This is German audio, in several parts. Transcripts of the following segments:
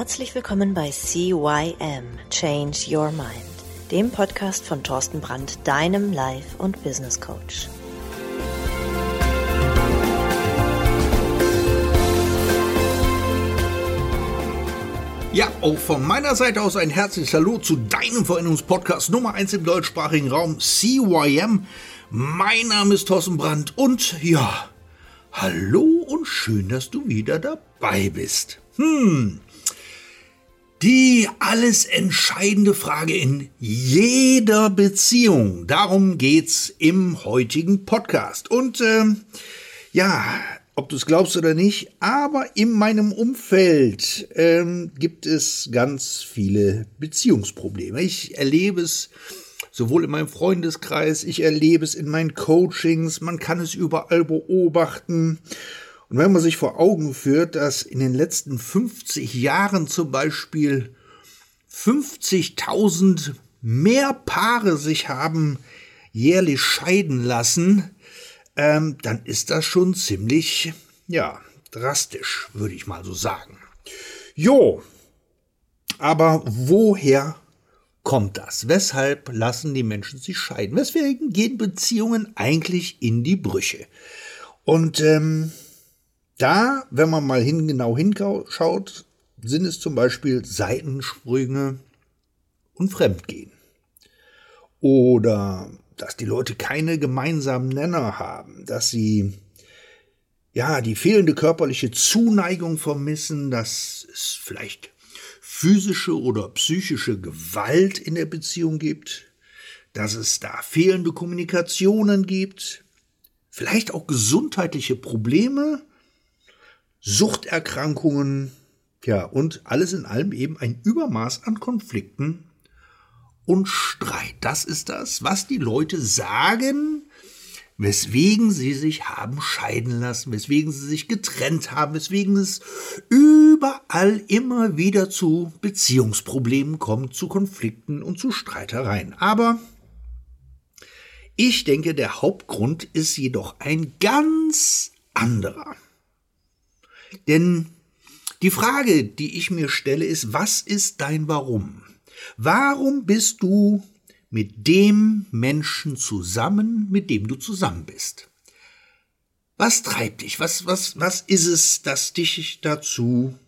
Herzlich willkommen bei CYM Change Your Mind, dem Podcast von Thorsten Brandt, deinem Life- und Business Coach. Ja, auch von meiner Seite aus ein herzliches Hallo zu deinem Veränderungspodcast Nummer 1 im deutschsprachigen Raum CYM. Mein Name ist Thorsten Brandt und ja, hallo und schön, dass du wieder dabei bist. Hm, die alles entscheidende Frage in jeder Beziehung. Darum geht's im heutigen Podcast. Und ähm, ja, ob du es glaubst oder nicht, aber in meinem Umfeld ähm, gibt es ganz viele Beziehungsprobleme. Ich erlebe es sowohl in meinem Freundeskreis, ich erlebe es in meinen Coachings, man kann es überall beobachten. Und wenn man sich vor Augen führt, dass in den letzten 50 Jahren zum Beispiel 50.000 mehr Paare sich haben jährlich scheiden lassen, ähm, dann ist das schon ziemlich, ja, drastisch, würde ich mal so sagen. Jo, aber woher kommt das? Weshalb lassen die Menschen sich scheiden? Weswegen gehen Beziehungen eigentlich in die Brüche? Und ähm, da, wenn man mal hin, genau hinschaut, sind es zum Beispiel Seitensprünge und Fremdgehen. Oder dass die Leute keine gemeinsamen Nenner haben, dass sie ja die fehlende körperliche Zuneigung vermissen, dass es vielleicht physische oder psychische Gewalt in der Beziehung gibt, dass es da fehlende Kommunikationen gibt, vielleicht auch gesundheitliche Probleme, Suchterkrankungen, ja, und alles in allem eben ein Übermaß an Konflikten und Streit. Das ist das, was die Leute sagen, weswegen sie sich haben scheiden lassen, weswegen sie sich getrennt haben, weswegen es überall immer wieder zu Beziehungsproblemen kommt, zu Konflikten und zu Streitereien. Aber ich denke, der Hauptgrund ist jedoch ein ganz anderer. Denn die Frage, die ich mir stelle, ist, was ist dein Warum? Warum bist du mit dem Menschen zusammen, mit dem du zusammen bist? Was treibt dich? Was, was, was ist es, das dich dazu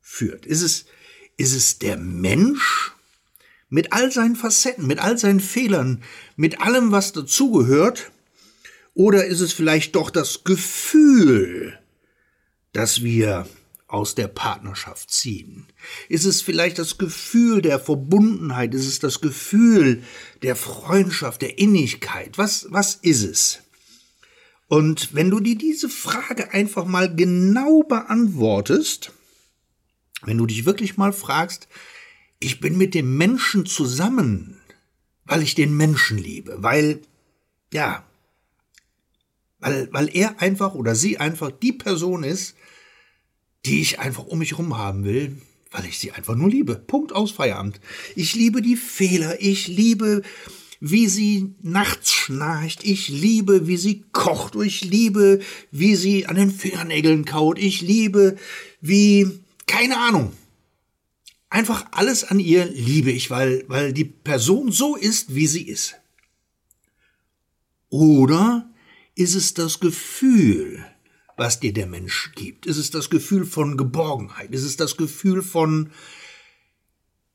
führt? Ist es, ist es der Mensch mit all seinen Facetten, mit all seinen Fehlern, mit allem, was dazugehört? Oder ist es vielleicht doch das Gefühl, das wir aus der Partnerschaft ziehen? Ist es vielleicht das Gefühl der Verbundenheit? Ist es das Gefühl der Freundschaft, der Innigkeit? Was, was ist es? Und wenn du dir diese Frage einfach mal genau beantwortest, wenn du dich wirklich mal fragst, ich bin mit dem Menschen zusammen, weil ich den Menschen liebe, weil, ja, weil, weil er einfach oder sie einfach die Person ist, die ich einfach um mich herum haben will, weil ich sie einfach nur liebe. Punkt aus Feierabend. Ich liebe die Fehler, ich liebe, wie sie nachts schnarcht, ich liebe, wie sie kocht, ich liebe, wie sie an den Fingernägeln kaut, ich liebe, wie, keine Ahnung. Einfach alles an ihr liebe ich, weil, weil die Person so ist, wie sie ist. Oder ist es das Gefühl, was dir der Mensch gibt? Ist es das Gefühl von Geborgenheit? Ist es das Gefühl von,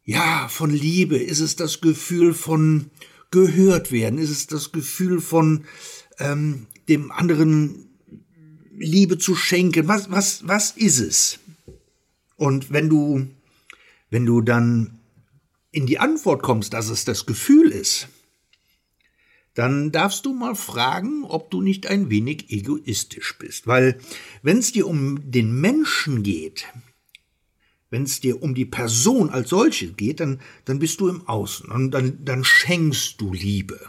ja, von Liebe? Ist es das Gefühl von gehört werden? Ist es das Gefühl von ähm, dem anderen Liebe zu schenken? Was, was, was ist es? Und wenn du, wenn du dann in die Antwort kommst, dass es das Gefühl ist, dann darfst du mal fragen, ob du nicht ein wenig egoistisch bist. Weil wenn es dir um den Menschen geht, wenn es dir um die Person als solche geht, dann, dann bist du im Außen und dann, dann schenkst du Liebe.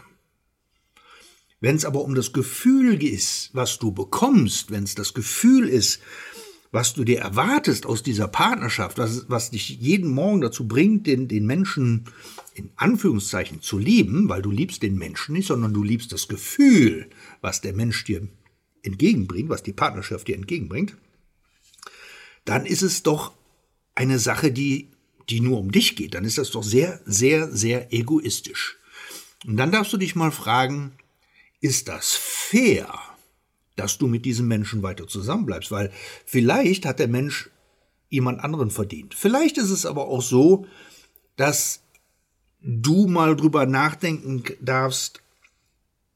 Wenn es aber um das Gefühl ist, was du bekommst, wenn es das Gefühl ist, was du dir erwartest aus dieser Partnerschaft, was, was dich jeden Morgen dazu bringt, den, den Menschen in Anführungszeichen zu lieben, weil du liebst den Menschen nicht, sondern du liebst das Gefühl, was der Mensch dir entgegenbringt, was die Partnerschaft dir entgegenbringt, dann ist es doch eine Sache, die, die nur um dich geht, dann ist das doch sehr, sehr, sehr egoistisch. Und dann darfst du dich mal fragen, ist das fair, dass du mit diesem Menschen weiter zusammenbleibst? Weil vielleicht hat der Mensch jemand anderen verdient. Vielleicht ist es aber auch so, dass du mal drüber nachdenken darfst,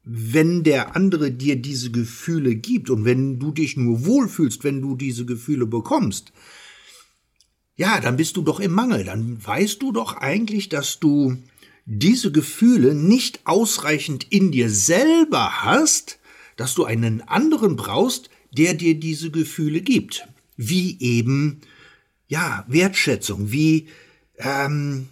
wenn der andere dir diese Gefühle gibt und wenn du dich nur wohlfühlst, wenn du diese Gefühle bekommst, ja, dann bist du doch im Mangel. Dann weißt du doch eigentlich, dass du diese Gefühle nicht ausreichend in dir selber hast, dass du einen anderen brauchst, der dir diese Gefühle gibt. Wie eben, ja, Wertschätzung, wie, ähm,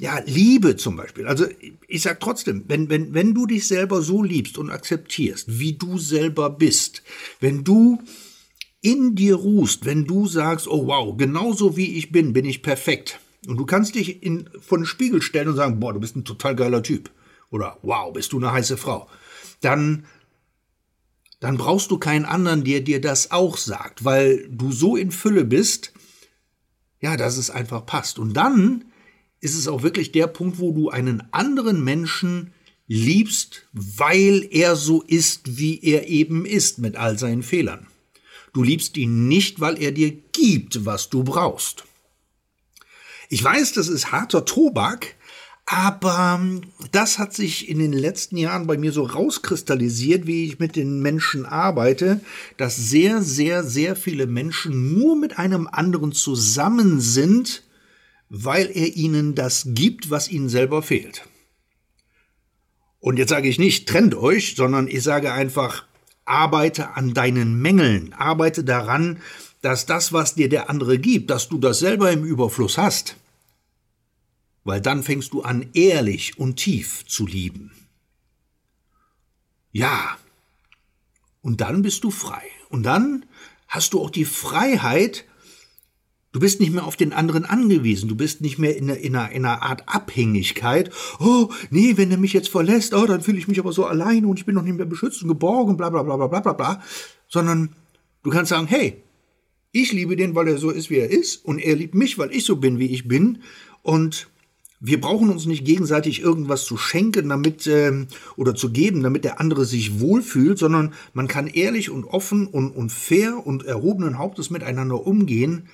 ja, Liebe zum Beispiel. Also ich sag trotzdem, wenn, wenn, wenn du dich selber so liebst und akzeptierst, wie du selber bist, wenn du in dir ruhst, wenn du sagst, oh wow, genauso wie ich bin, bin ich perfekt, und du kannst dich in, vor den Spiegel stellen und sagen, boah, du bist ein total geiler Typ. Oder wow, bist du eine heiße Frau. Dann, dann brauchst du keinen anderen, der dir das auch sagt, weil du so in Fülle bist, ja, dass es einfach passt. Und dann ist es auch wirklich der Punkt, wo du einen anderen Menschen liebst, weil er so ist, wie er eben ist, mit all seinen Fehlern. Du liebst ihn nicht, weil er dir gibt, was du brauchst. Ich weiß, das ist harter Tobak, aber ähm, das hat sich in den letzten Jahren bei mir so rauskristallisiert, wie ich mit den Menschen arbeite, dass sehr, sehr, sehr viele Menschen nur mit einem anderen zusammen sind, weil er ihnen das gibt, was ihnen selber fehlt. Und jetzt sage ich nicht, trennt euch, sondern ich sage einfach, arbeite an deinen Mängeln, arbeite daran, dass das, was dir der andere gibt, dass du das selber im Überfluss hast weil dann fängst du an, ehrlich und tief zu lieben. Ja, und dann bist du frei. Und dann hast du auch die Freiheit, du bist nicht mehr auf den anderen angewiesen, du bist nicht mehr in einer, in einer, in einer Art Abhängigkeit. Oh, nee, wenn er mich jetzt verlässt, oh, dann fühle ich mich aber so allein und ich bin noch nicht mehr beschützt und geborgen, bla bla bla bla bla bla bla. Sondern du kannst sagen, hey, ich liebe den, weil er so ist, wie er ist, und er liebt mich, weil ich so bin, wie ich bin. Und wir brauchen uns nicht gegenseitig irgendwas zu schenken, damit ähm, oder zu geben, damit der andere sich wohlfühlt, sondern man kann ehrlich und offen und, und fair und erhobenen Hauptes miteinander umgehen.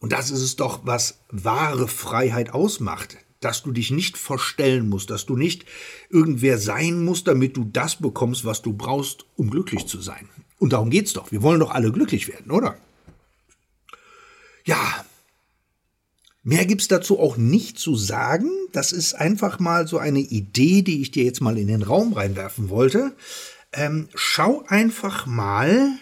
Und das ist es doch, was wahre Freiheit ausmacht. Dass du dich nicht verstellen musst, dass du nicht irgendwer sein musst, damit du das bekommst, was du brauchst, um glücklich zu sein. Und darum geht's doch. Wir wollen doch alle glücklich werden, oder? Ja, Mehr gibt's dazu auch nicht zu sagen. Das ist einfach mal so eine Idee, die ich dir jetzt mal in den Raum reinwerfen wollte. Ähm, schau einfach mal,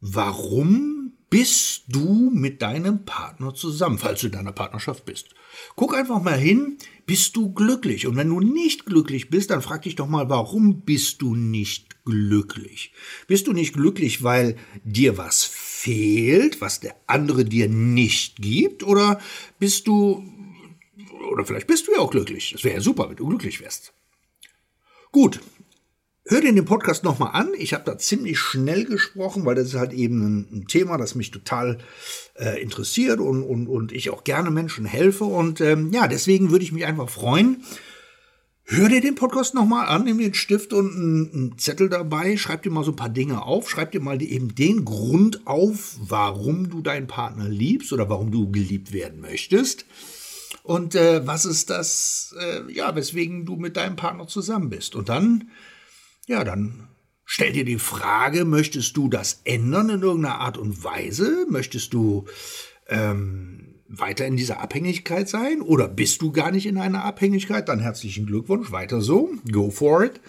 warum bist du mit deinem Partner zusammen, falls du in deiner Partnerschaft bist. Guck einfach mal hin, bist du glücklich? Und wenn du nicht glücklich bist, dann frag dich doch mal, warum bist du nicht glücklich? Bist du nicht glücklich, weil dir was fehlt, was der andere dir nicht gibt? Oder bist du, oder vielleicht bist du ja auch glücklich. Das wäre ja super, wenn du glücklich wärst. Gut. Hör dir den Podcast nochmal an. Ich habe da ziemlich schnell gesprochen, weil das ist halt eben ein, ein Thema, das mich total äh, interessiert und, und, und ich auch gerne Menschen helfe. Und ähm, ja, deswegen würde ich mich einfach freuen, Hör dir den Podcast nochmal an, nimm den Stift und einen, Zettel dabei, schreib dir mal so ein paar Dinge auf, schreib dir mal eben den Grund auf, warum du deinen Partner liebst oder warum du geliebt werden möchtest. Und äh, was ist das, äh, ja, weswegen du mit deinem Partner zusammen bist. Und dann, ja, dann stell dir die Frage, möchtest du das ändern in irgendeiner Art und Weise? Möchtest du ähm, weiter in dieser Abhängigkeit sein? Oder bist du gar nicht in einer Abhängigkeit? Dann herzlichen Glückwunsch, weiter so, go for it.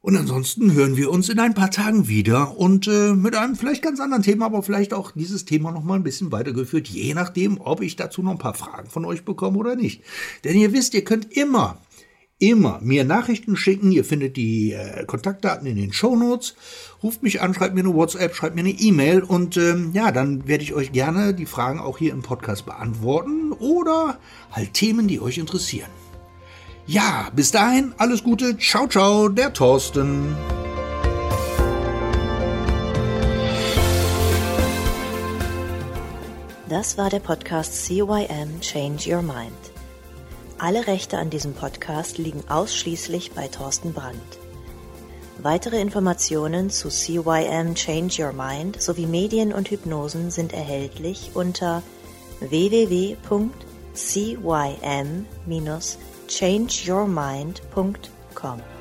Und ansonsten hören wir uns in ein paar Tagen wieder und äh, mit einem vielleicht ganz anderen Thema, aber vielleicht auch dieses Thema noch mal ein bisschen weitergeführt, je nachdem, ob ich dazu noch ein paar Fragen von euch bekomme oder nicht. Denn ihr wisst, ihr könnt immer immer mir Nachrichten schicken. Ihr findet die äh, Kontaktdaten in den Show Notes. Ruft mich an, schreibt mir eine WhatsApp, schreibt mir eine E-Mail und ähm, ja, dann werde ich euch gerne die Fragen auch hier im Podcast beantworten oder halt Themen, die euch interessieren. Ja, bis dahin alles Gute. Ciao, ciao, der Thorsten. Das war der Podcast CYM Change Your Mind. Alle Rechte an diesem Podcast liegen ausschließlich bei Thorsten Brandt. Weitere Informationen zu CYM Change Your Mind sowie Medien und Hypnosen sind erhältlich unter www.cym-changeyourmind.com.